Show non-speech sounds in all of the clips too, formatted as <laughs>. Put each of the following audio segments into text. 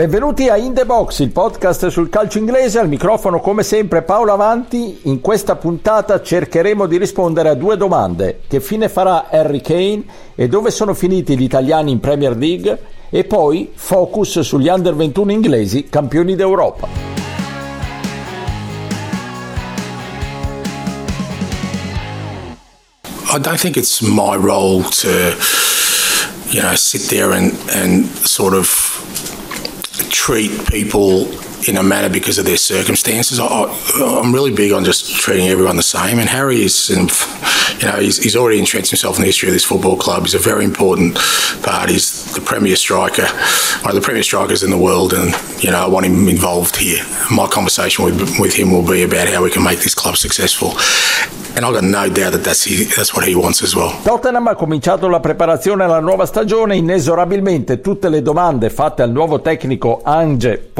Benvenuti a In The Box, il podcast sul calcio inglese, al microfono come sempre Paolo Avanti. In questa puntata cercheremo di rispondere a due domande. Che fine farà Harry Kane e dove sono finiti gli italiani in Premier League? E poi focus sugli under 21 inglesi campioni d'Europa. I don't think it's my role to, you know, sit there and, and sort of treat people in a manner because of their circumstances. I, am really big on just treating everyone the same. And Harry is, you know, he's, he's, already entrenched himself in the history of this football club. He's a very important part. He's the premier striker, one of the premier strikers in the world, and you know, I want him involved here. My conversation with, with him will be about how we can make this club successful. And I've got no doubt that that's, he, that's what he wants as well. Tottenham ha cominciato la preparazione alla nuova stagione. Inesorabilmente tutte le domande fatte al nuovo tecnico Ange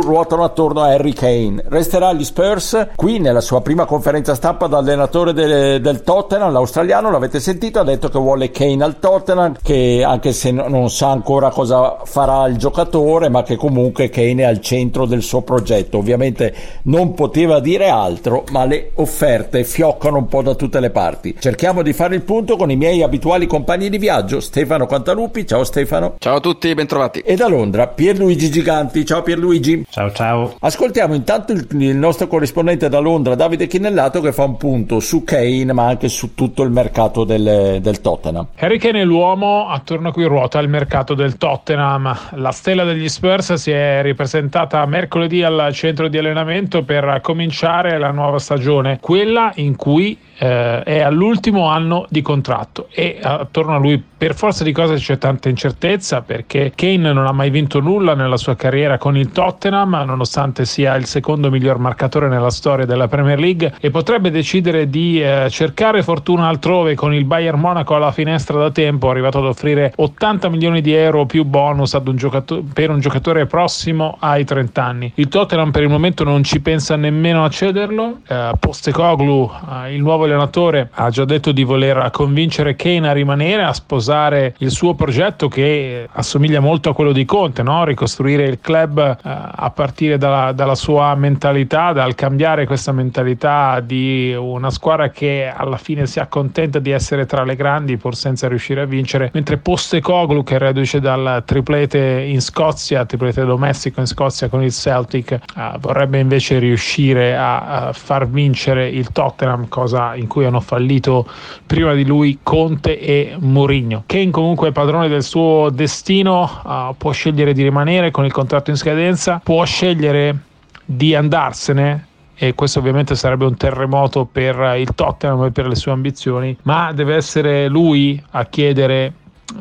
Ruotano attorno a Harry Kane. Resterà agli Spurs? Qui nella sua prima conferenza stampa da allenatore del, del Tottenham, l'australiano, l'avete sentito, ha detto che vuole Kane al Tottenham, che anche se non sa ancora cosa farà il giocatore, ma che comunque Kane è al centro del suo progetto. Ovviamente non poteva dire altro, ma le offerte fioccano un po' da tutte le parti. Cerchiamo di fare il punto con i miei abituali compagni di viaggio, Stefano Cantalupi. Ciao Stefano. Ciao a tutti, bentrovati. E da Londra, Pierluigi Giganti. Ciao Pierluigi. Ciao ciao. Ascoltiamo intanto il, il nostro corrispondente da Londra, Davide Chinellato, che fa un punto su Kane, ma anche su tutto il mercato del, del Tottenham. Harry Kane è l'uomo attorno a cui ruota il mercato del Tottenham. La stella degli Spurs si è ripresentata mercoledì al centro di allenamento per cominciare la nuova stagione, quella in cui eh, è all'ultimo anno di contratto e attorno a lui per forza di cose c'è tanta incertezza perché Kane non ha mai vinto nulla nella sua carriera con il Tottenham nonostante sia il secondo miglior marcatore nella storia della Premier League e potrebbe decidere di eh, cercare fortuna altrove con il Bayern Monaco alla finestra da tempo arrivato ad offrire 80 milioni di euro più bonus un giocato- per un giocatore prossimo ai 30 anni. Il Tottenham per il momento non ci pensa nemmeno a cederlo eh, Postecoglou eh, il nuovo allenatore ha già detto di voler convincere Kane a rimanere, a sposare il suo progetto che assomiglia molto a quello di Conte, no? ricostruire il club eh, a partire dalla, dalla, sua mentalità, dal cambiare questa mentalità di una squadra che alla fine si accontenta di essere tra le grandi pur senza riuscire a vincere, mentre Postecoglou che reduce dal triplete in Scozia, triplete domestico in Scozia con il Celtic, eh, vorrebbe invece riuscire a, a far vincere il Tottenham, cosa in cui hanno fallito prima di lui Conte e Mourinho. Kane comunque è padrone del suo destino, uh, può scegliere di rimanere con il contratto in scadenza, può scegliere di andarsene e questo ovviamente sarebbe un terremoto per il Tottenham e per le sue ambizioni, ma deve essere lui a chiedere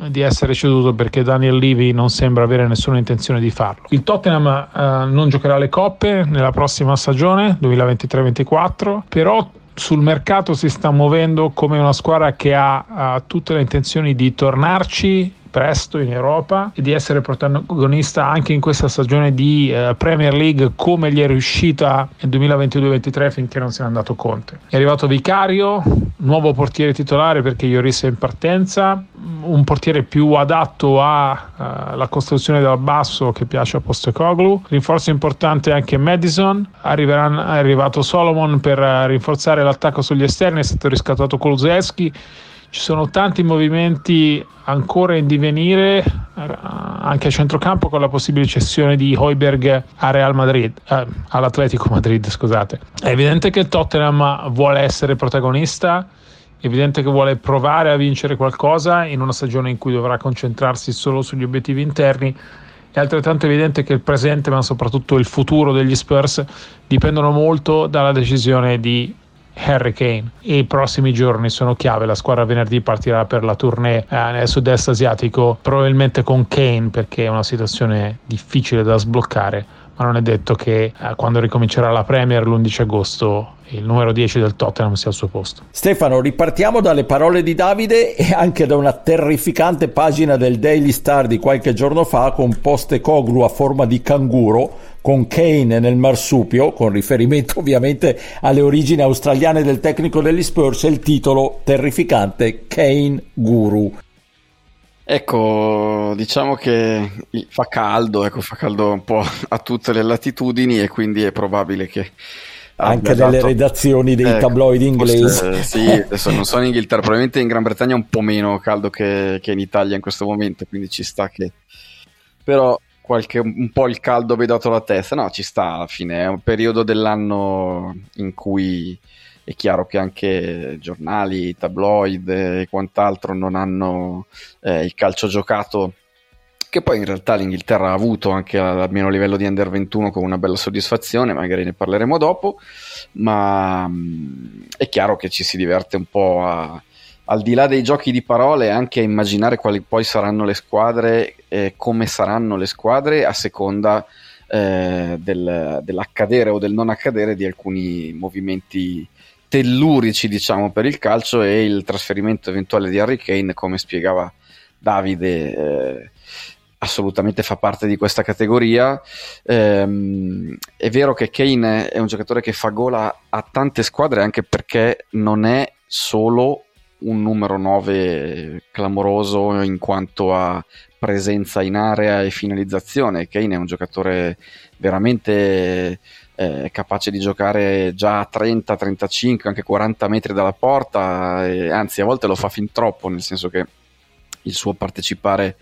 di essere ceduto perché Daniel Levy non sembra avere nessuna intenzione di farlo. Il Tottenham uh, non giocherà le coppe nella prossima stagione 2023-24, però sul mercato si sta muovendo come una squadra che ha, ha tutte le intenzioni di tornarci presto in Europa e di essere protagonista anche in questa stagione di eh, Premier League come gli è riuscita nel 2022-23 finché non se n'è andato Conte. È arrivato Vicario, nuovo portiere titolare perché Ioris è in partenza, un portiere più adatto alla uh, costruzione dal basso che piace a Postecoglou, rinforzo importante anche Madison, Arriveranno, è arrivato Solomon per uh, rinforzare l'attacco sugli esterni, è stato riscattato Kulusevski ci sono tanti movimenti ancora in divenire eh, anche a centrocampo con la possibile cessione di Hoiberg a Real Madrid, eh, all'Atletico Madrid, scusate. È evidente che il Tottenham vuole essere protagonista, è evidente che vuole provare a vincere qualcosa in una stagione in cui dovrà concentrarsi solo sugli obiettivi interni. È altrettanto evidente che il presente, ma soprattutto il futuro degli Spurs, dipendono molto dalla decisione di Harry Kane. I prossimi giorni sono chiave, la squadra venerdì partirà per la tournée eh, nel sud-est asiatico, probabilmente con Kane perché è una situazione difficile da sbloccare, ma non è detto che eh, quando ricomincerà la Premier l'11 agosto il numero 10 del Tottenham sia al suo posto. Stefano, ripartiamo dalle parole di Davide e anche da una terrificante pagina del Daily Star di qualche giorno fa con poste Coglu a forma di canguro con Kane nel marsupio, con riferimento ovviamente alle origini australiane del tecnico degli Spurs, e il titolo terrificante Kane Guru. Ecco, diciamo che fa caldo, ecco, fa caldo un po' <laughs> a tutte le latitudini e quindi è probabile che anche nelle dato... redazioni dei ecco, tabloid inglesi. Sì, adesso non so in Inghilterra, probabilmente in Gran Bretagna è un po' meno caldo che, che in Italia in questo momento, quindi ci sta che... Però qualche, un po' il caldo vi dato la testa, no, ci sta alla fine, è un periodo dell'anno in cui è chiaro che anche giornali, tabloid e quant'altro non hanno eh, il calcio giocato che poi in realtà l'Inghilterra ha avuto anche almeno a livello di under 21 con una bella soddisfazione, magari ne parleremo dopo, ma mh, è chiaro che ci si diverte un po' a, al di là dei giochi di parole anche a immaginare quali poi saranno le squadre e come saranno le squadre a seconda eh, del, dell'accadere o del non accadere di alcuni movimenti tellurici diciamo per il calcio e il trasferimento eventuale di Harry Kane come spiegava Davide eh, assolutamente fa parte di questa categoria. Ehm, è vero che Kane è un giocatore che fa gola a tante squadre anche perché non è solo un numero 9 clamoroso in quanto a presenza in area e finalizzazione. Kane è un giocatore veramente eh, capace di giocare già a 30, 35, anche 40 metri dalla porta, e, anzi a volte lo fa fin troppo, nel senso che il suo partecipare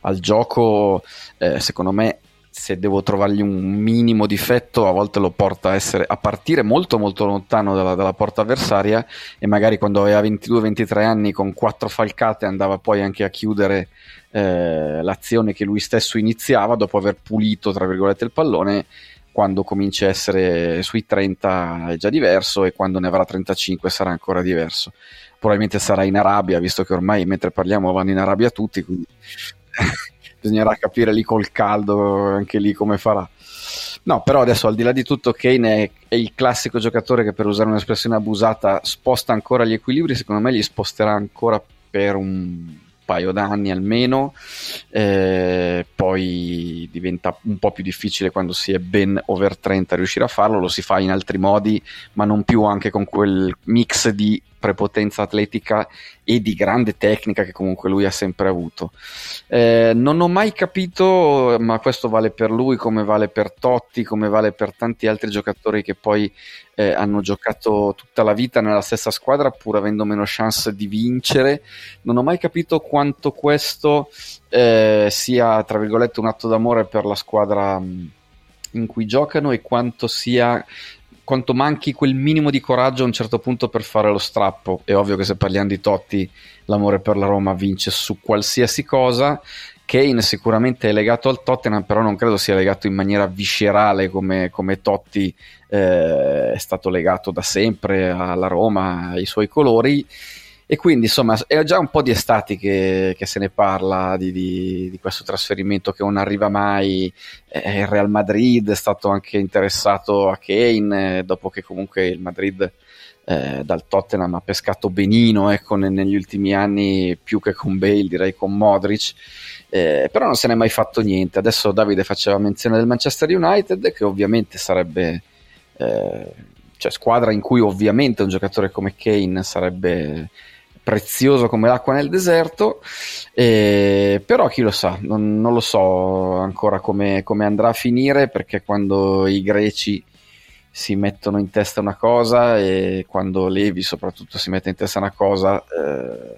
al gioco, eh, secondo me se devo trovargli un minimo difetto, a volte lo porta a, essere, a partire molto molto lontano dalla, dalla porta avversaria e magari quando aveva 22-23 anni con quattro falcate andava poi anche a chiudere eh, l'azione che lui stesso iniziava dopo aver pulito tra virgolette il pallone quando comincia a essere sui 30 è già diverso e quando ne avrà 35 sarà ancora diverso probabilmente sarà in Arabia visto che ormai mentre parliamo vanno in Arabia tutti quindi <laughs> bisognerà capire lì col caldo anche lì come farà. No, però adesso al di là di tutto Kane è, è, il classico giocatore che per usare un'espressione abusata sposta ancora gli equilibri, secondo me li sposterà ancora per un paio d'anni almeno, eh, poi diventa un po' più difficile quando si è ben over 30 riuscire a farlo, lo si fa in altri modi, ma non più anche con quel mix di prepotenza atletica e di grande tecnica che comunque lui ha sempre avuto. Eh, non ho mai capito, ma questo vale per lui come vale per Totti, come vale per tanti altri giocatori che poi eh, hanno giocato tutta la vita nella stessa squadra pur avendo meno chance di vincere. Non ho mai capito quanto questo eh, sia, tra virgolette, un atto d'amore per la squadra mm, in cui giocano e quanto sia quanto manchi quel minimo di coraggio a un certo punto per fare lo strappo. È ovvio che se parliamo di Totti, l'amore per la Roma vince su qualsiasi cosa. Kane sicuramente è legato al Tottenham, però non credo sia legato in maniera viscerale come, come Totti eh, è stato legato da sempre alla Roma, ai suoi colori e quindi insomma è già un po' di estati che, che se ne parla di, di, di, questo trasferimento che non arriva mai. Eh, il Real Madrid è stato anche interessato a Kane, eh, dopo che comunque il Madrid eh, dal Tottenham ha pescato benino ecco, ne, negli ultimi anni, più che con Bale, direi con Modric. Eh, però non se n'è mai fatto niente. Adesso Davide faceva menzione del Manchester United, che ovviamente sarebbe. Eh, cioè squadra in cui ovviamente un giocatore come Kane sarebbe prezioso come l'acqua nel deserto, eh, però chi lo sa, non, non lo so ancora come, come, andrà a finire perché quando i greci si mettono in testa una cosa e quando Levi soprattutto si mette in testa una cosa, eh,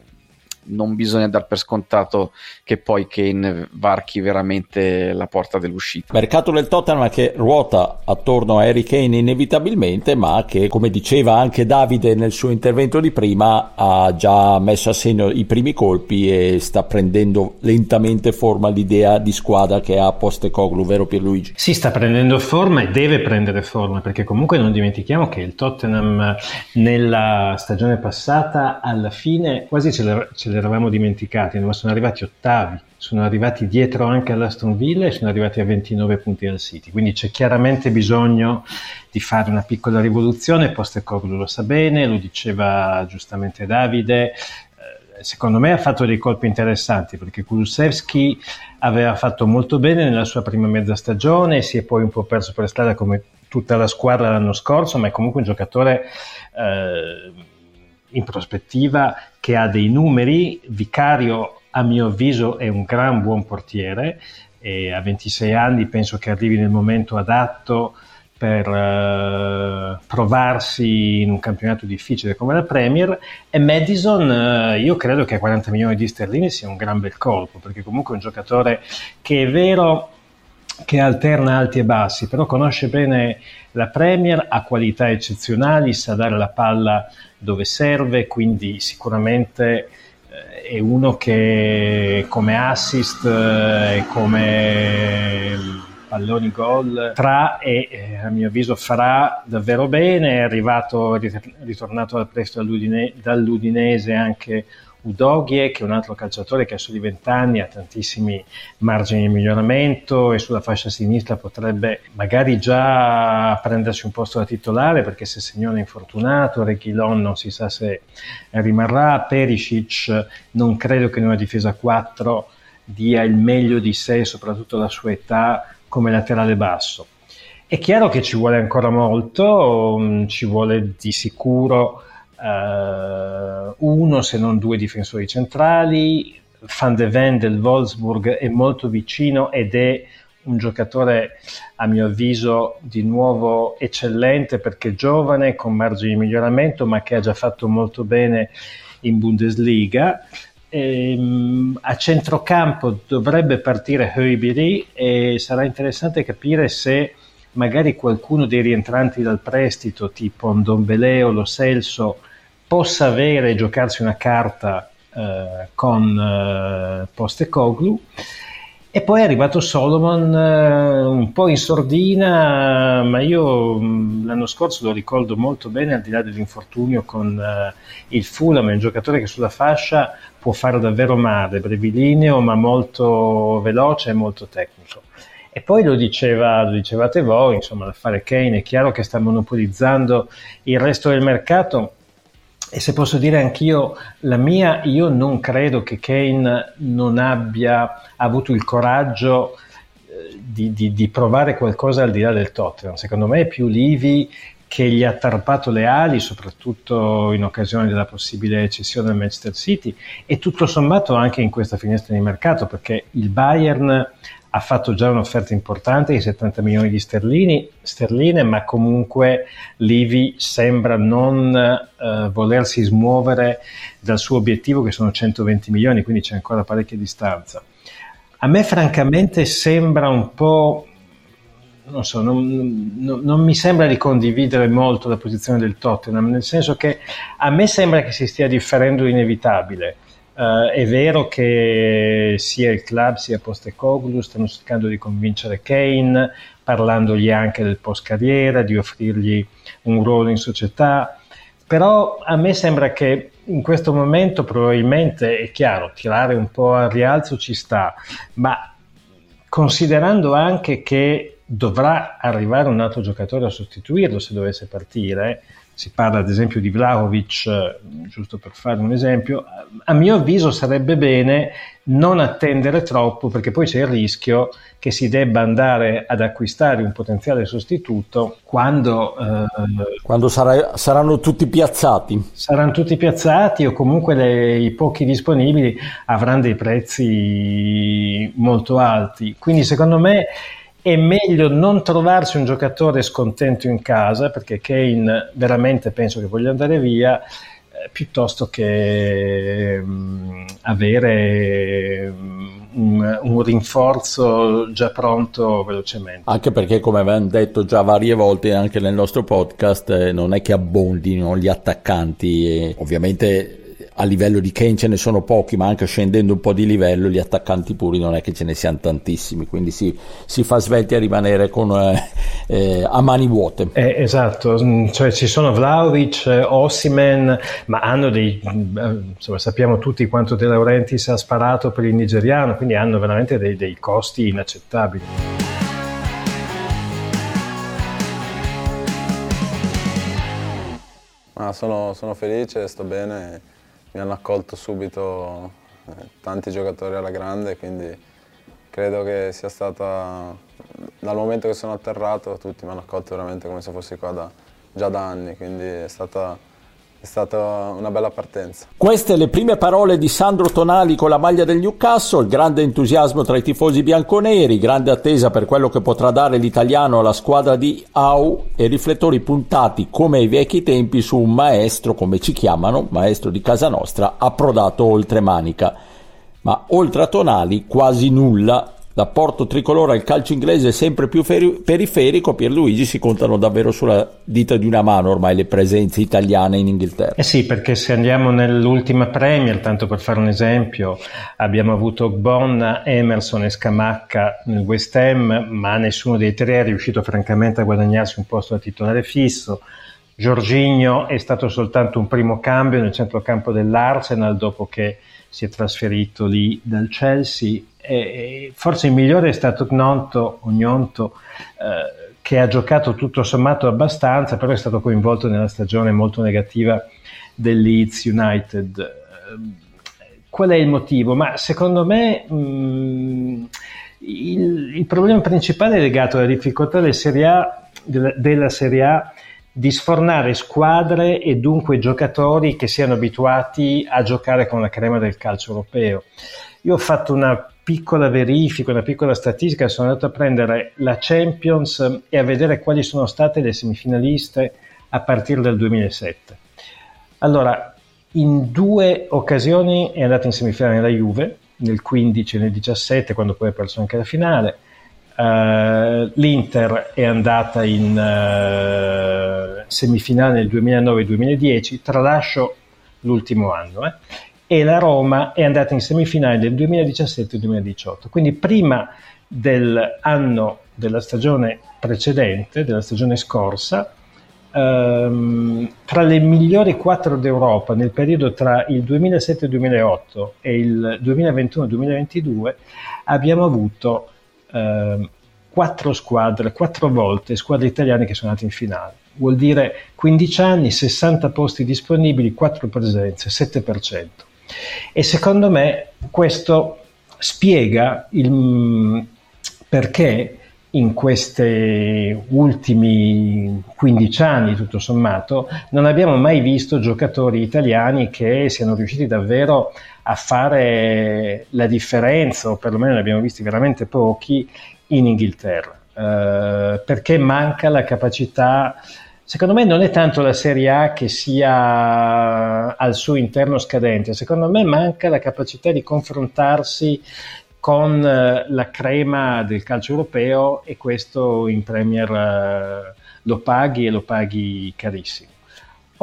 non bisogna dar per scontato che poi Kane varchi veramente la porta dell'uscita. Mercato del Tottenham che ruota attorno a Harry Kane inevitabilmente, ma che come diceva anche Davide nel suo intervento di prima ha già messo a segno i primi colpi e sta prendendo lentamente forma l'idea di squadra che ha Postecoglou, vero Pierluigi? Sì, sta prendendo forma e deve prendere forma perché comunque non dimentichiamo che il Tottenham nella stagione passata alla fine quasi ce l'era, ce l'eravamo dimenticati, ma sono arrivati ottavi, sono arrivati dietro anche all'Aston Villa e sono arrivati a 29 punti al City, quindi c'è chiaramente bisogno di fare una piccola rivoluzione, Postecoglou lo sa bene, lo diceva giustamente Davide, eh, secondo me ha fatto dei colpi interessanti perché Kulusevski aveva fatto molto bene nella sua prima mezza stagione, si è poi un po' perso per strada come tutta la squadra l'anno scorso, ma è comunque un giocatore eh, in prospettiva che ha dei numeri, Vicario a mio avviso è un gran buon portiere e a 26 anni penso che arrivi nel momento adatto per uh, provarsi in un campionato difficile come la Premier. E Madison uh, io credo che a 40 milioni di sterline sia un gran bel colpo perché comunque è un giocatore che è vero che alterna alti e bassi però conosce bene la Premier, ha qualità eccezionali, sa dare la palla dove serve quindi sicuramente uh, è uno che come assist e come palloni gol tra e eh, a mio avviso farà davvero bene, è arrivato, ritornato presto dall'Udine, dall'Udinese anche Udoghie, che è un altro calciatore che ha soli 20 anni, ha tantissimi margini di miglioramento e sulla fascia sinistra potrebbe magari già prendersi un posto da titolare perché se Signore è infortunato, Reghilon non si sa se rimarrà, Perisic non credo che in una difesa 4 dia il meglio di sé, soprattutto la sua età, come laterale basso. È chiaro che ci vuole ancora molto, mm, ci vuole di sicuro uh, uno se non due difensori centrali. Van de Ven del Wolfsburg è molto vicino ed è un giocatore a mio avviso di nuovo eccellente perché giovane, con margini di miglioramento, ma che ha già fatto molto bene in Bundesliga ehm, a centrocampo dovrebbe partire Höibiri e sarà interessante capire se magari qualcuno dei rientranti dal prestito tipo Ndombele o Lo Celso possa avere e giocarsi una carta eh, con eh, Postecoglou e poi è arrivato Solomon eh, un po' in sordina, ma io mm, l'anno scorso lo ricordo molto bene al di là dell'infortunio con eh, il Fulham, è un giocatore che sulla fascia può fare davvero male, brevilineo ma molto veloce e molto tecnico. E poi lo, diceva, lo dicevate voi, insomma l'affare Kane è chiaro che sta monopolizzando il resto del mercato e se posso dire anch'io la mia, io non credo che Kane non abbia avuto il coraggio eh, di, di, di, provare qualcosa al di là del Tottenham. Secondo me è più Livi che gli ha tarpato le ali, soprattutto in occasione della possibile cessione al Manchester City e tutto sommato anche in questa finestra di mercato, perché il Bayern ha fatto già un'offerta importante di 70 milioni di sterlini, sterline, ma comunque Livi sembra non eh, volersi smuovere dal suo obiettivo che sono 120 milioni, quindi c'è ancora parecchia distanza. A me francamente sembra un po', non so, non, non, non mi sembra di condividere molto la posizione del Tottenham, nel senso che a me sembra che si stia differendo l'inevitabile Uh, è vero che sia il club sia Postecoglou stanno cercando di convincere Kane, parlandogli anche del post carriera, di offrirgli un ruolo in società, però a me sembra che in questo momento probabilmente è chiaro, tirare un po' al rialzo ci sta, ma considerando anche che dovrà arrivare un altro giocatore a sostituirlo se dovesse partire, si parla ad esempio di Vlaovic, eh, giusto per fare un esempio, a mio avviso sarebbe bene non attendere troppo perché poi c'è il rischio che si debba andare ad acquistare un potenziale sostituto quando, eh, quando sarà, saranno tutti piazzati. Saranno tutti piazzati o comunque le, i pochi disponibili avranno dei prezzi molto alti. Quindi secondo me è meglio non trovarsi un giocatore scontento in casa, perché Kane veramente penso che voglia andare via, eh, piuttosto che mh, mm, avere mm, un, un, rinforzo già pronto velocemente. Anche perché, come abbiamo detto già varie volte anche nel nostro podcast, eh, non è che abbondino gli attaccanti, ovviamente a livello di Kane ce ne sono pochi, ma anche scendendo un po' di livello gli attaccanti puri non è che ce ne siano tantissimi, quindi si, si fa svelti a rimanere con, eh, eh, a mani vuote. Eh, esatto, mm, cioè ci sono Vlaovic, Ossimen, ma hanno dei, eh, insomma, sappiamo tutti quanto De Laurentiis ha sparato per il nigeriano, quindi hanno veramente dei, dei costi inaccettabili. Ah, sono, sono felice, sto bene mi hanno accolto subito eh, tanti giocatori alla grande, quindi credo che sia stata, dal momento che sono atterrato, tutti mi hanno accolto veramente come se fossi qua da, già da anni, quindi è stata è stata una bella partenza. Queste le prime parole di Sandro Tonali con la maglia del Newcastle, grande entusiasmo tra i tifosi bianconeri, grande attesa per quello che potrà dare l'italiano alla squadra di Au e riflettori puntati come ai vecchi tempi su un maestro, come ci chiamano, maestro di casa nostra, approdato oltre manica. Ma oltre a Tonali quasi nulla L'apporto tricolore al calcio inglese è sempre più feri- periferico, Pierluigi si contano davvero sulla dita di una mano ormai le presenze italiane in Inghilterra. Eh sì, perché se andiamo nell'ultima Premier, tanto per fare un esempio, abbiamo avuto Bon, Emerson e Scamacca nel West Ham, ma nessuno dei tre è riuscito francamente a guadagnarsi un posto da titolare fisso. Giorginio è stato soltanto un primo cambio nel centrocampo dell'Arsenal dopo che si è trasferito lì dal Chelsea e forse il migliore è stato Gnonto, Gnonto eh, che ha giocato tutto sommato abbastanza, però è stato coinvolto nella stagione molto negativa del Leeds United. Eh, qual è il motivo? Ma secondo me mh, mm, il, il, problema principale è legato alla difficoltà del serie a, della Serie A di sfornare squadre e dunque giocatori che siano abituati a giocare con la crema del calcio europeo. Io ho fatto una piccola verifica, una piccola statistica, sono andato a prendere la Champions e a vedere quali sono state le semifinaliste a partire dal 2007. Allora, in due occasioni è andata in semifinale la Juve, nel 15 e nel 17, quando poi ha perso anche la finale. Uh, L'Inter è andata in uh, semifinale nel 2009-2010, tralascio l'ultimo anno, eh, e la Roma è andata in semifinale nel 2017-2018. Quindi prima dell'anno della stagione precedente, della stagione scorsa, um, tra le migliori quattro d'Europa nel periodo tra il 2007-2008 e il 2021-2022 abbiamo avuto eh, quattro squadre, quattro volte squadre italiane che sono andate in finale. Vuol dire 15 anni, 60 posti disponibili, 4 presenze, 7%. E secondo me questo spiega il mm, perché in questi ultimi 15 anni, tutto sommato, non abbiamo mai visto giocatori italiani che siano riusciti davvero a fare la differenza, o perlomeno ne abbiamo visti veramente pochi, in Inghilterra. Eh, perché manca la capacità Secondo me non è tanto la Serie A che sia al suo interno scadente, secondo me manca la capacità di confrontarsi con eh, la crema del calcio europeo e questo in Premier eh, lo paghi e lo paghi carissimo.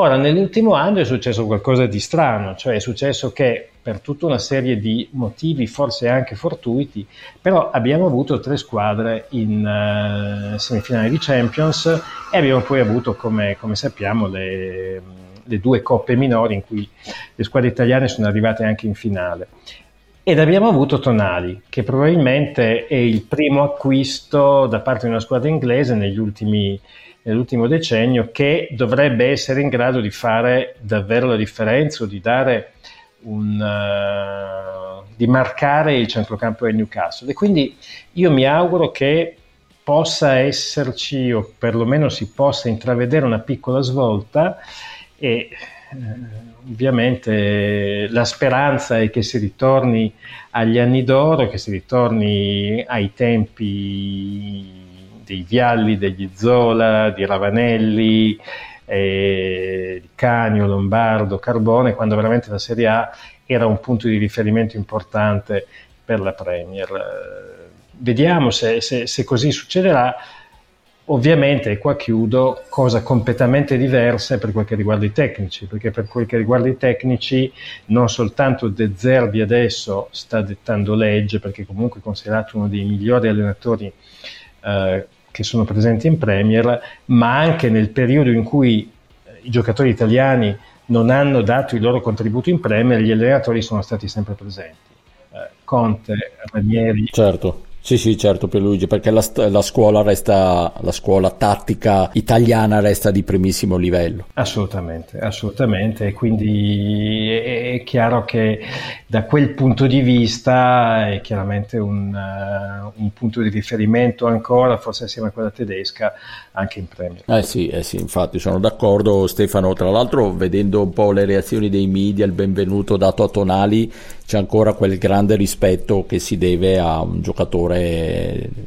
Ora, nell'ultimo anno è successo qualcosa di strano, cioè è successo che per tutta una serie di motivi, forse anche fortuiti, però abbiamo avuto tre squadre in uh, semifinale di Champions e abbiamo poi avuto, come, come sappiamo, le, le, due coppe minori in cui le squadre italiane sono arrivate anche in finale. Ed abbiamo avuto Tonali, che probabilmente è il primo acquisto da parte di una squadra inglese negli ultimi nell'ultimo decennio che dovrebbe essere in grado di fare davvero la differenza o di dare un, uh, di marcare il centrocampo del Newcastle. E quindi io mi auguro che possa esserci o perlomeno si possa intravedere una piccola svolta e eh, ovviamente la speranza è che si ritorni agli anni d'oro, che si ritorni ai tempi dei Vialli, degli Zola, di Ravanelli, eh, di Canio, Lombardo, Carbone, quando veramente la Serie A era un punto di riferimento importante per la Premier. Vediamo se, se, se così succederà. Ovviamente, e qua chiudo, cosa completamente diversa per quel che riguarda i tecnici, perché per quel che riguarda i tecnici non soltanto De Zerbi adesso sta dettando legge, perché comunque è considerato uno dei migliori allenatori eh, che sono presenti in Premier, ma anche nel periodo in cui i giocatori italiani non hanno dato il loro contributo in Premier, gli allenatori sono stati sempre presenti. Eh, Conte, Ranieri, certo. Sì, sì, certo, Pierluigi, perché la, la, scuola resta, la scuola tattica italiana resta di primissimo livello. Assolutamente, assolutamente. E quindi è, chiaro che da quel punto di vista è chiaramente un, uh, un, punto di riferimento ancora, forse assieme a quella tedesca, anche in Premier. Eh sì, eh sì, infatti sono d'accordo Stefano. Tra l'altro, vedendo un po' le reazioni dei media, il benvenuto dato a Tonali, c'è ancora quel grande rispetto che si deve a un giocatore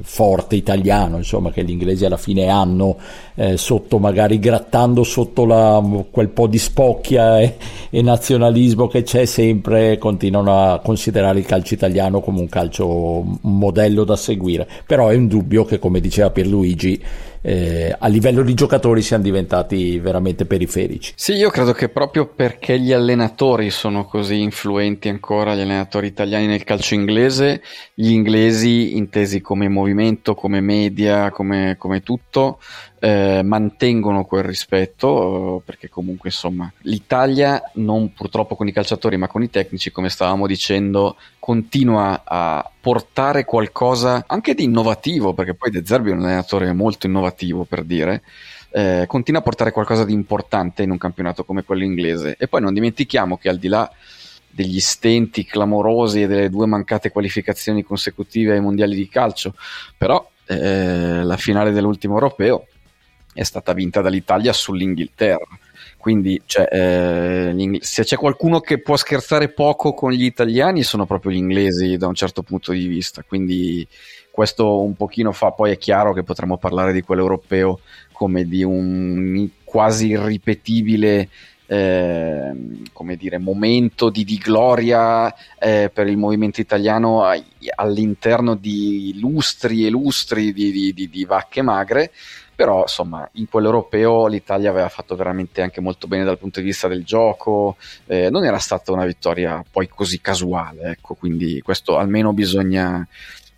forte italiano, insomma, che gli inglesi alla fine hanno eh, sotto, magari grattando sotto la, quel po' di spocchia e, e, nazionalismo che c'è sempre, continuano a considerare il calcio italiano come un calcio modello da seguire. Però è un dubbio che, come diceva Pierluigi, eh, a livello di giocatori siamo diventati veramente periferici. Sì, io credo che proprio perché gli allenatori sono così influenti ancora, gli allenatori italiani nel calcio inglese, gli inglesi intesi come movimento, come media, come, come tutto, eh, mantengono quel rispetto perché comunque insomma l'Italia non purtroppo con i calciatori ma con i tecnici come stavamo dicendo continua a portare qualcosa anche di innovativo perché poi De Zerbi è un allenatore molto innovativo per dire eh, continua a portare qualcosa di importante in un campionato come quello inglese. E poi non dimentichiamo che al di là degli stenti clamorosi e delle due mancate qualificazioni consecutive ai mondiali di calcio però eh, la finale dell'ultimo europeo è stata vinta dall'Italia sull'Inghilterra. Quindi cioè, eh, se c'è qualcuno che può scherzare poco con gli italiani sono proprio gli inglesi da un certo punto di vista. Quindi questo un pochino fa, poi è chiaro che potremmo parlare di quello europeo come di un quasi irripetibile eh, come dire, momento di, di gloria eh, per il movimento italiano all'interno di lustri e lustri di, di, di vacche magre però insomma in quello europeo l'Italia aveva fatto veramente anche molto bene dal punto di vista del gioco, eh, non era stata una vittoria poi così casuale, ecco, quindi questo almeno bisogna,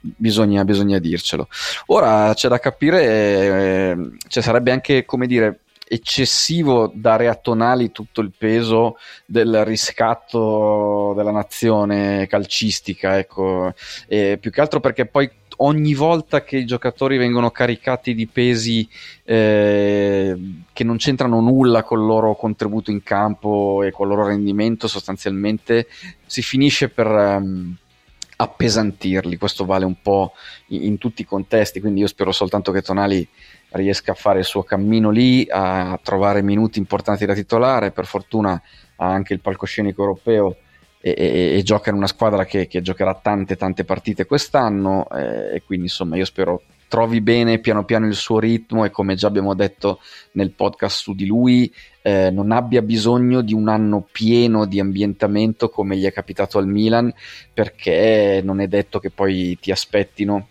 bisogna, bisogna dircelo. Ora c'è da capire, eh, cioè sarebbe anche come dire eccessivo dare a Tonali tutto il peso del riscatto della nazione calcistica, ecco, e più che altro perché poi ogni volta che i giocatori vengono caricati di pesi eh, che non c'entrano nulla col loro contributo in campo e col loro rendimento, sostanzialmente si finisce per um, appesantirli. Questo vale un po' in, in, tutti i contesti, quindi io spero soltanto che Tonali riesca a fare il suo cammino lì, a trovare minuti importanti da titolare. Per fortuna ha anche il palcoscenico europeo e, e, e gioca in una squadra che, che, giocherà tante tante partite quest'anno eh, e quindi insomma io spero trovi bene piano piano il suo ritmo e come già abbiamo detto nel podcast su di lui eh, non abbia bisogno di un anno pieno di ambientamento come gli è capitato al Milan perché non è detto che poi ti aspettino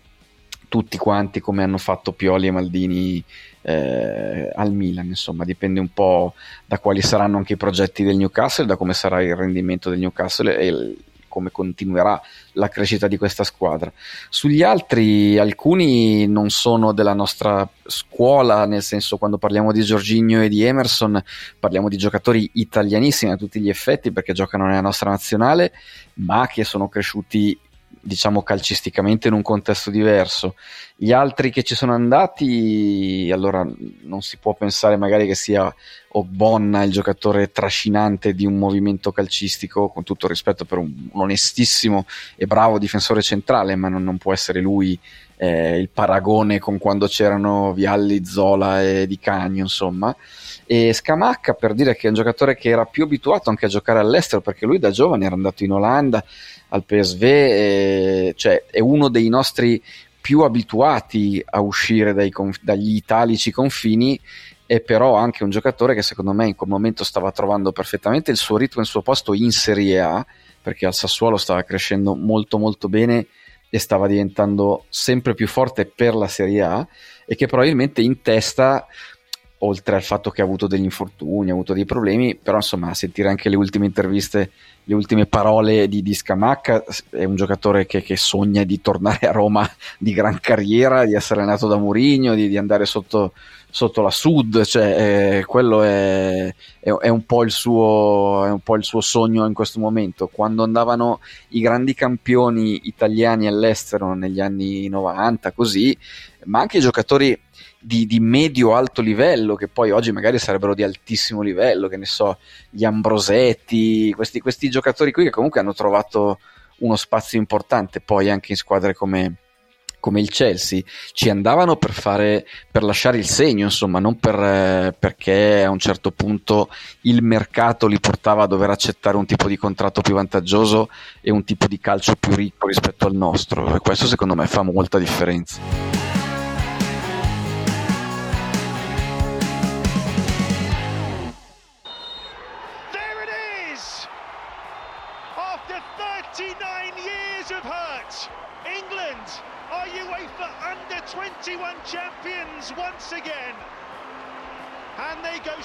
tutti quanti come hanno fatto Pioli e Maldini eh, al Milan, insomma dipende un po' da quali saranno anche i progetti del Newcastle, da come sarà il rendimento del Newcastle e il, come continuerà la crescita di questa squadra. Sugli altri, alcuni non sono della nostra scuola, nel senso quando parliamo di Giorginio e di Emerson, parliamo di giocatori italianissimi a tutti gli effetti perché giocano nella nostra nazionale, ma che sono cresciuti diciamo calcisticamente in un contesto diverso. Gli altri che ci sono andati, allora non si può pensare magari che sia Obbonna il giocatore trascinante di un movimento calcistico, con tutto rispetto per un, un onestissimo e bravo difensore centrale, ma non, non può essere lui eh, il paragone con quando c'erano Vialli, Zola e Di Cagno, insomma. E Scamacca per dire che è un giocatore che era più abituato anche a giocare all'estero, perché lui da giovane era andato in Olanda, al PSV, e, cioè è uno dei nostri più abituati a uscire dai, dagli italici confini è però anche un giocatore che secondo me in quel momento stava trovando perfettamente il suo ritmo e il suo posto in Serie A perché al Sassuolo stava crescendo molto molto bene e stava diventando sempre più forte per la Serie A e che probabilmente in testa oltre al fatto che ha avuto degli infortuni, ha avuto dei problemi, però insomma sentire anche le ultime interviste, le ultime parole di, di Scamacca, è un giocatore che, che, sogna di tornare a Roma di gran carriera, di essere nato da Mourinho, di, di andare sotto, sotto la Sud, cioè, eh, quello è, è, è, un suo, è, un po il suo, sogno in questo momento. Quando andavano i grandi campioni italiani all'estero negli anni 90, così, ma anche i giocatori di, di medio-alto livello, che poi oggi magari sarebbero di altissimo livello, che ne so, gli Ambrosetti, questi, questi giocatori qui che comunque hanno trovato uno spazio importante poi anche in squadre come come il Chelsea ci andavano per, fare, per lasciare il segno, insomma, non per, perché a un certo punto il mercato li portava a dover accettare un tipo di contratto più vantaggioso e un tipo di calcio più ricco rispetto al nostro. E questo secondo me fa molta differenza.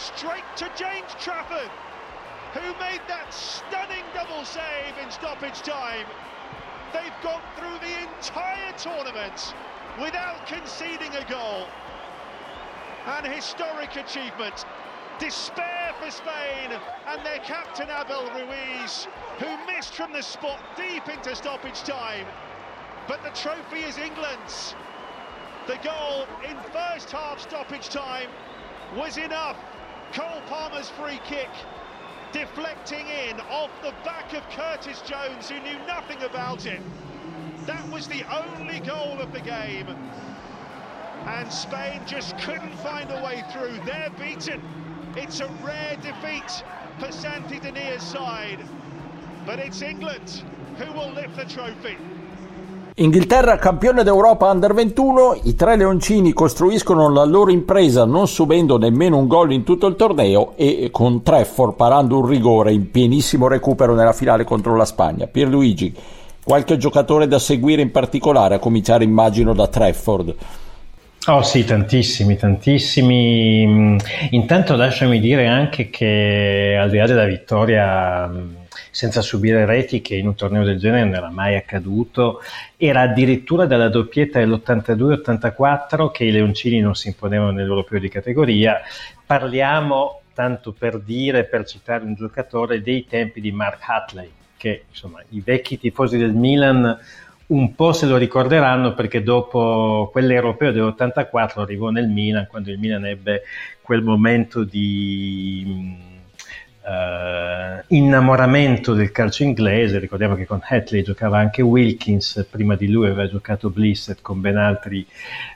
Straight to James Trafford, who made that stunning double save in stoppage time. They've gone through the entire tournament without conceding a goal. An historic achievement. Despair for Spain and their captain Abel Ruiz, who missed from the spot deep into stoppage time. But the trophy is England's. The goal in first half stoppage time was enough Cole Palmer's free kick deflecting in off the back of Curtis Jones, who knew nothing about it. That was the only goal of the game. And Spain just couldn't find a way through. They're beaten. It's a rare defeat for Santi side. But it's England who will lift the trophy. Inghilterra campione d'Europa Under 21, i tre leoncini costruiscono la loro impresa non subendo nemmeno un gol in tutto il torneo e con Trefford parando un rigore in pienissimo recupero nella finale contro la Spagna. Pierluigi, qualche giocatore da seguire in particolare, a cominciare immagino da Trefford. Oh sì, tantissimi, tantissimi. Intanto lasciami dire anche che al di là della vittoria senza subire reti che in un torneo del genere non era mai accaduto. Era addirittura dalla doppietta dell'82-84 che i Leoncini non si imponevano nell'europeo di categoria. Parliamo, tanto per dire, per citare un giocatore, dei tempi di Mark Hatley, che insomma i vecchi tifosi del Milan un po' se lo ricorderanno perché dopo quell'europeo dell'84 arrivò nel Milan quando il Milan ebbe quel momento di Uh, innamoramento del calcio inglese, ricordiamo che con Hatley giocava anche Wilkins, prima di lui aveva giocato Blissett con ben, altri,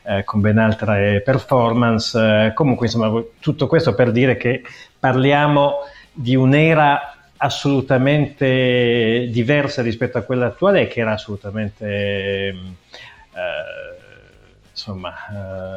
uh, con ben altre performance, uh, comunque insomma tutto questo per dire che parliamo di un'era assolutamente diversa rispetto a quella attuale che era assolutamente insomma,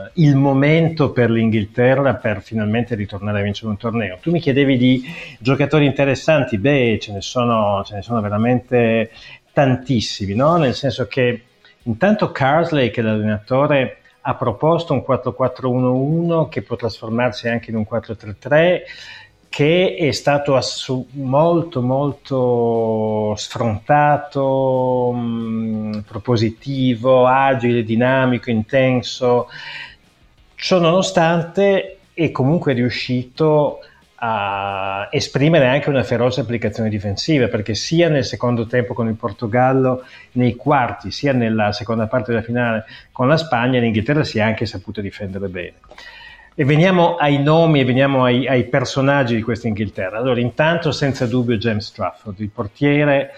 eh, il momento per l'Inghilterra per finalmente ritornare a vincere un torneo. Tu mi chiedevi di giocatori interessanti, beh, ce ne sono, ce ne sono veramente tantissimi, no? nel senso che intanto Carsley, che è l'allenatore, ha proposto un 4-4-1-1 che può trasformarsi anche in un 4-3-3 che è stato assu- molto molto sfrontato, mh, mm, propositivo, agile, dinamico, intenso. Ciò nonostante è comunque riuscito a esprimere anche una feroce applicazione difensiva perché sia nel secondo tempo con il Portogallo nei quarti sia nella seconda parte della finale con la Spagna l'Inghilterra si è anche saputo difendere bene e veniamo ai nomi e veniamo ai, ai, personaggi di questa Inghilterra. Allora, intanto, senza dubbio, James Trafford, il portiere,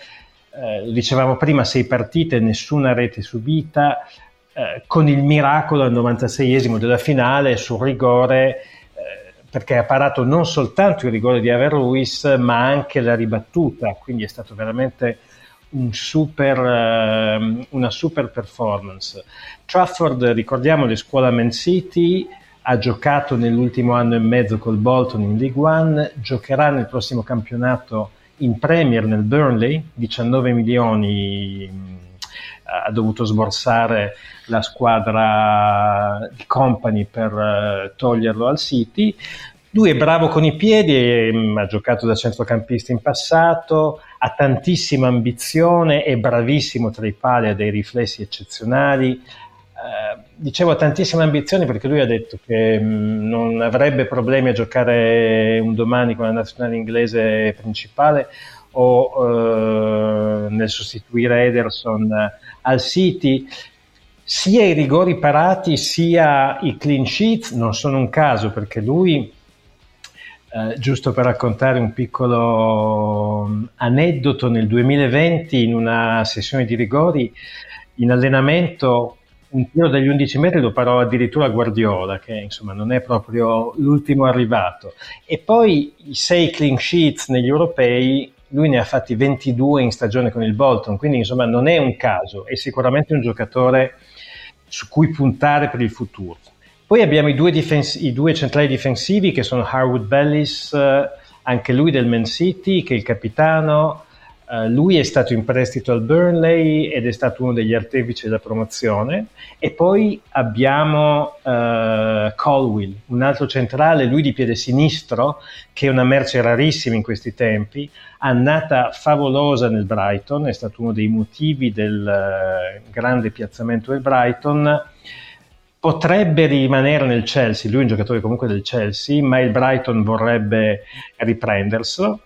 eh, dicevamo prima, sei partite, nessuna rete subita, eh, con il miracolo al 96esimo della finale sul rigore, eh, perché ha parato non soltanto il rigore di Aver Ruiz, ma anche la ribattuta, quindi è stato veramente un super, uh, una super performance. Trafford, ricordiamo, di scuola Man City, ha giocato nell'ultimo anno e mezzo col Bolton in League One, giocherà nel prossimo campionato in Premier nel Burnley, 19 milioni mm, ha dovuto sborsare la squadra di Company per uh, toglierlo al City. Lui è bravo con i piedi, um, ha giocato da centrocampista in passato, ha tantissima ambizione, è bravissimo tra i pali, ha dei riflessi eccezionali, eh, dicevo tantissime ambizioni perché lui ha detto che mh, mm, non avrebbe problemi a giocare un domani con la nazionale inglese principale o eh, nel sostituire Ederson al City. Sia i rigori parati sia i clean sheets non sono un caso perché lui eh, giusto per raccontare un piccolo mm, aneddoto nel 2020 in una sessione di rigori in allenamento un tiro dagli 11 metri lo parò addirittura Guardiola, che insomma non è proprio l'ultimo arrivato. E poi i 6 clean sheets negli europei, lui ne ha fatti 22 in stagione con il Bolton, quindi insomma non è un caso, è sicuramente un giocatore su cui puntare per il futuro. Poi abbiamo i due, difens- i due centrali difensivi che sono Harwood Bellis, eh, anche lui del Man City, che è il capitano, Uh, lui è stato in prestito al Burnley ed è stato uno degli artefici della promozione. E poi abbiamo uh, Colwill, un altro centrale, lui di piede sinistro, che è una merce rarissima in questi tempi, annata favolosa nel Brighton, è stato uno dei motivi del uh, grande piazzamento del Brighton. Potrebbe rimanere nel Chelsea, lui è un giocatore comunque del Chelsea, ma il Brighton vorrebbe riprenderselo.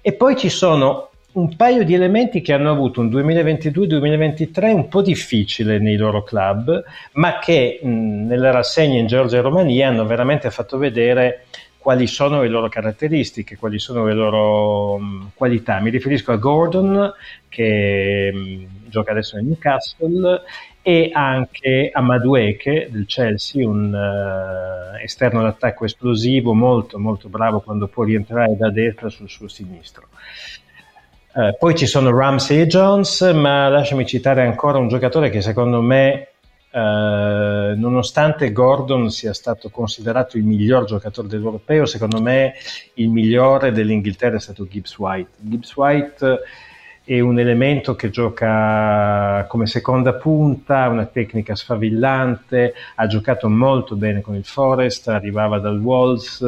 E poi ci sono un paio di elementi che hanno avuto un 2022-2023 un po' difficile nei loro club, ma che mh, nella rassegna in Georgia e Romania hanno veramente fatto vedere quali sono le loro caratteristiche, quali sono le loro mh, qualità. Mi riferisco a Gordon, che mh, gioca adesso nel Newcastle, e anche a Madueke del Chelsea, un uh, esterno d'attacco esplosivo, molto molto bravo quando può rientrare da destra sul suo sinistro. Eh, poi ci sono Ramsey e Jones, ma lasciami citare ancora un giocatore che secondo me, eh, nonostante Gordon sia stato considerato il miglior giocatore dell'europeo, secondo me il migliore dell'Inghilterra è stato Gibbs White. Gibbs White è un elemento che gioca come seconda punta, una tecnica sfavillante, ha giocato molto bene con il Forest, arrivava dal Wolves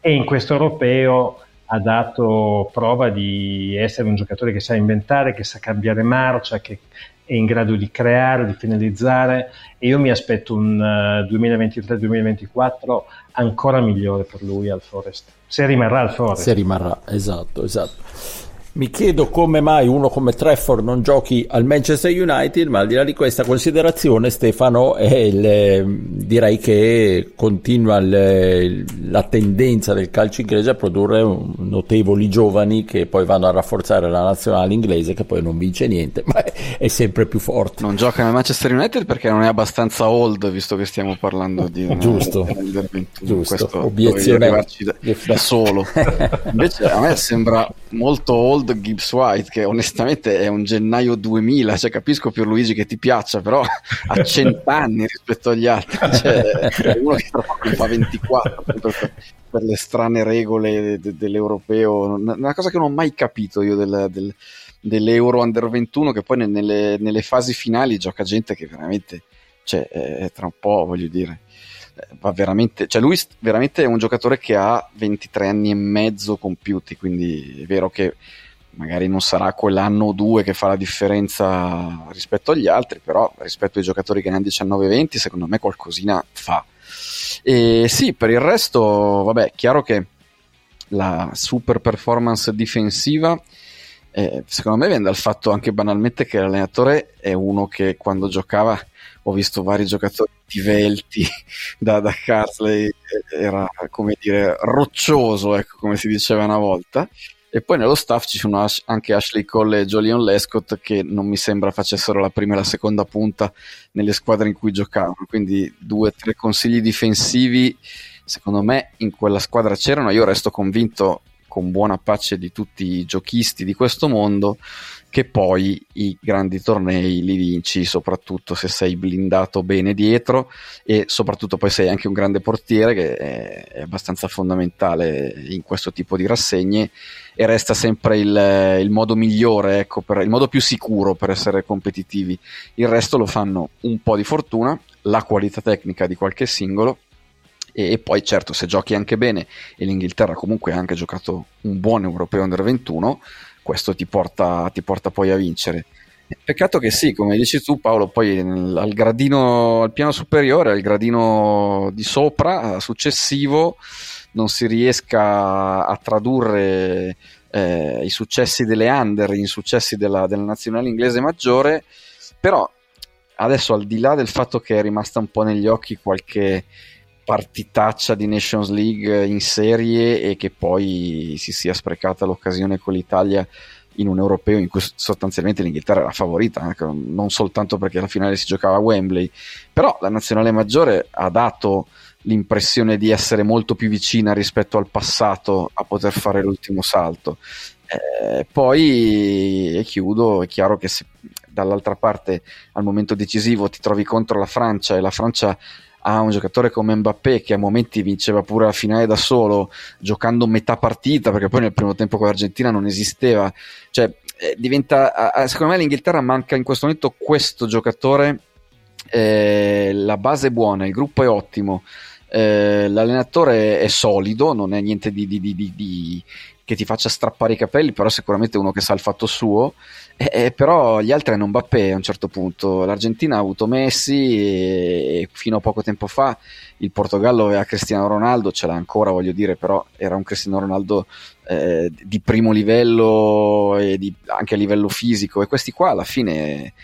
e in questo europeo ha dato prova di essere un giocatore che sa inventare, che sa cambiare marcia, che è in grado di creare, di finalizzare e io mi aspetto un uh, eh, 2023-2024 ancora migliore per lui al Forest. Se rimarrà al Forest. Se rimarrà, esatto, esatto. Mi chiedo come mai uno come Trefford non giochi al Manchester United, ma al di là di questa considerazione, Stefano, il, direi che continua il, la tendenza del calcio inglese a produrre notevoli giovani che poi vanno a rafforzare la nazionale inglese, che poi non vince niente, <laughs> ma è, è sempre più forte. Non gioca nel Manchester United perché non è abbastanza old, visto che stiamo parlando di una, giusto, giusto. obiezione da, da solo. <laughs> Invece a me sembra molto old Old Gibbs White, che onestamente è un gennaio 2000, cioè capisco più Luigi che ti piaccia, però ha <laughs> cent'anni rispetto agli altri, cioè, è uno che tra poco fa 24 per, per, le strane regole de, dell'europeo, una cosa che non ho mai capito io del, del, dell'Euro Under 21, che poi nelle, nelle, fasi finali gioca gente che veramente, cioè, è tra un po', voglio dire va veramente, cioè lui veramente è un giocatore che ha 23 anni e mezzo compiuti, quindi è vero che magari non sarà quell'anno o due che fa la differenza rispetto agli altri, però rispetto ai giocatori che ne hanno 19-20, secondo me qualcosina fa. E sì, per il resto, vabbè, chiaro che la super performance difensiva eh, secondo me viene dal fatto anche banalmente che l'allenatore è uno che quando giocava ho visto vari giocatori divelti <laughs> da, da Carsley, era come dire roccioso, ecco come si diceva una volta e poi nello staff ci sono anche Ashley Cole e Jolion Lescott che non mi sembra facessero la prima e la seconda punta nelle squadre in cui giocavano. Quindi due o tre consigli difensivi, secondo me, in quella squadra c'erano. Io resto convinto, con buona pace di tutti i giochisti di questo mondo, che poi i grandi tornei li vinci soprattutto se sei blindato bene dietro e soprattutto poi sei anche un grande portiere che è, abbastanza fondamentale in questo tipo di rassegne e resta sempre il, il modo migliore, ecco, per, il modo più sicuro per essere competitivi. Il resto lo fanno un po' di fortuna, la qualità tecnica di qualche singolo e, e poi certo se giochi anche bene e l'Inghilterra comunque ha anche giocato un buon europeo under 21 questo ti porta, ti porta poi a vincere. Peccato che sì, come dici tu Paolo, poi al gradino, al piano superiore, al gradino di sopra, successivo, non si riesca a tradurre eh, i successi delle under in successi della, della nazionale inglese maggiore, però adesso al di là del fatto che è rimasta un po' negli occhi qualche partitaccia di Nations League in serie e che poi si sia sprecata l'occasione con l'Italia in un europeo in cui sostanzialmente l'Inghilterra era favorita, non soltanto perché la finale si giocava a Wembley, però la nazionale maggiore ha dato l'impressione di essere molto più vicina rispetto al passato a poter fare l'ultimo salto. Eh, poi e chiudo, è chiaro che se dall'altra parte al momento decisivo ti trovi contro la Francia e la Francia ha un giocatore come Mbappé che a momenti vinceva pure la finale da solo giocando metà partita perché poi nel primo tempo con l'Argentina non esisteva. Cioè eh, diventa secondo me l'Inghilterra manca in questo momento questo giocatore eh, la base è buona il gruppo è ottimo eh, l'allenatore è solido non è niente di, di, di che ti faccia strappare i capelli, però sicuramente uno che sa il fatto suo. Eh, eh, però gli altri hanno Mbappé a un certo punto. L'Argentina ha avuto Messi e, e, fino a poco tempo fa il Portogallo aveva Cristiano Ronaldo, ce l'ha ancora voglio dire, però era un Cristiano Ronaldo eh, di primo livello e di, anche a livello fisico e questi qua alla fine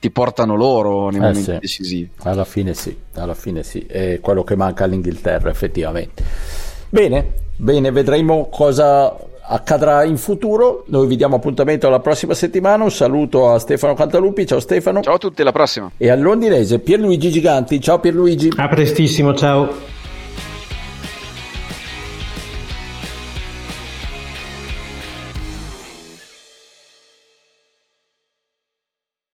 ti portano loro nei eh momenti sì. decisivi. Alla fine sì, alla fine sì, è quello che manca all'Inghilterra effettivamente. Bene, bene, vedremo cosa accadrà in futuro. Noi vi diamo appuntamento alla prossima settimana. Un saluto a Stefano Cantalupi. Ciao Stefano. Ciao a tutti, alla prossima. E al londinese Pierluigi Giganti. Ciao Pierluigi. A prestissimo, ciao.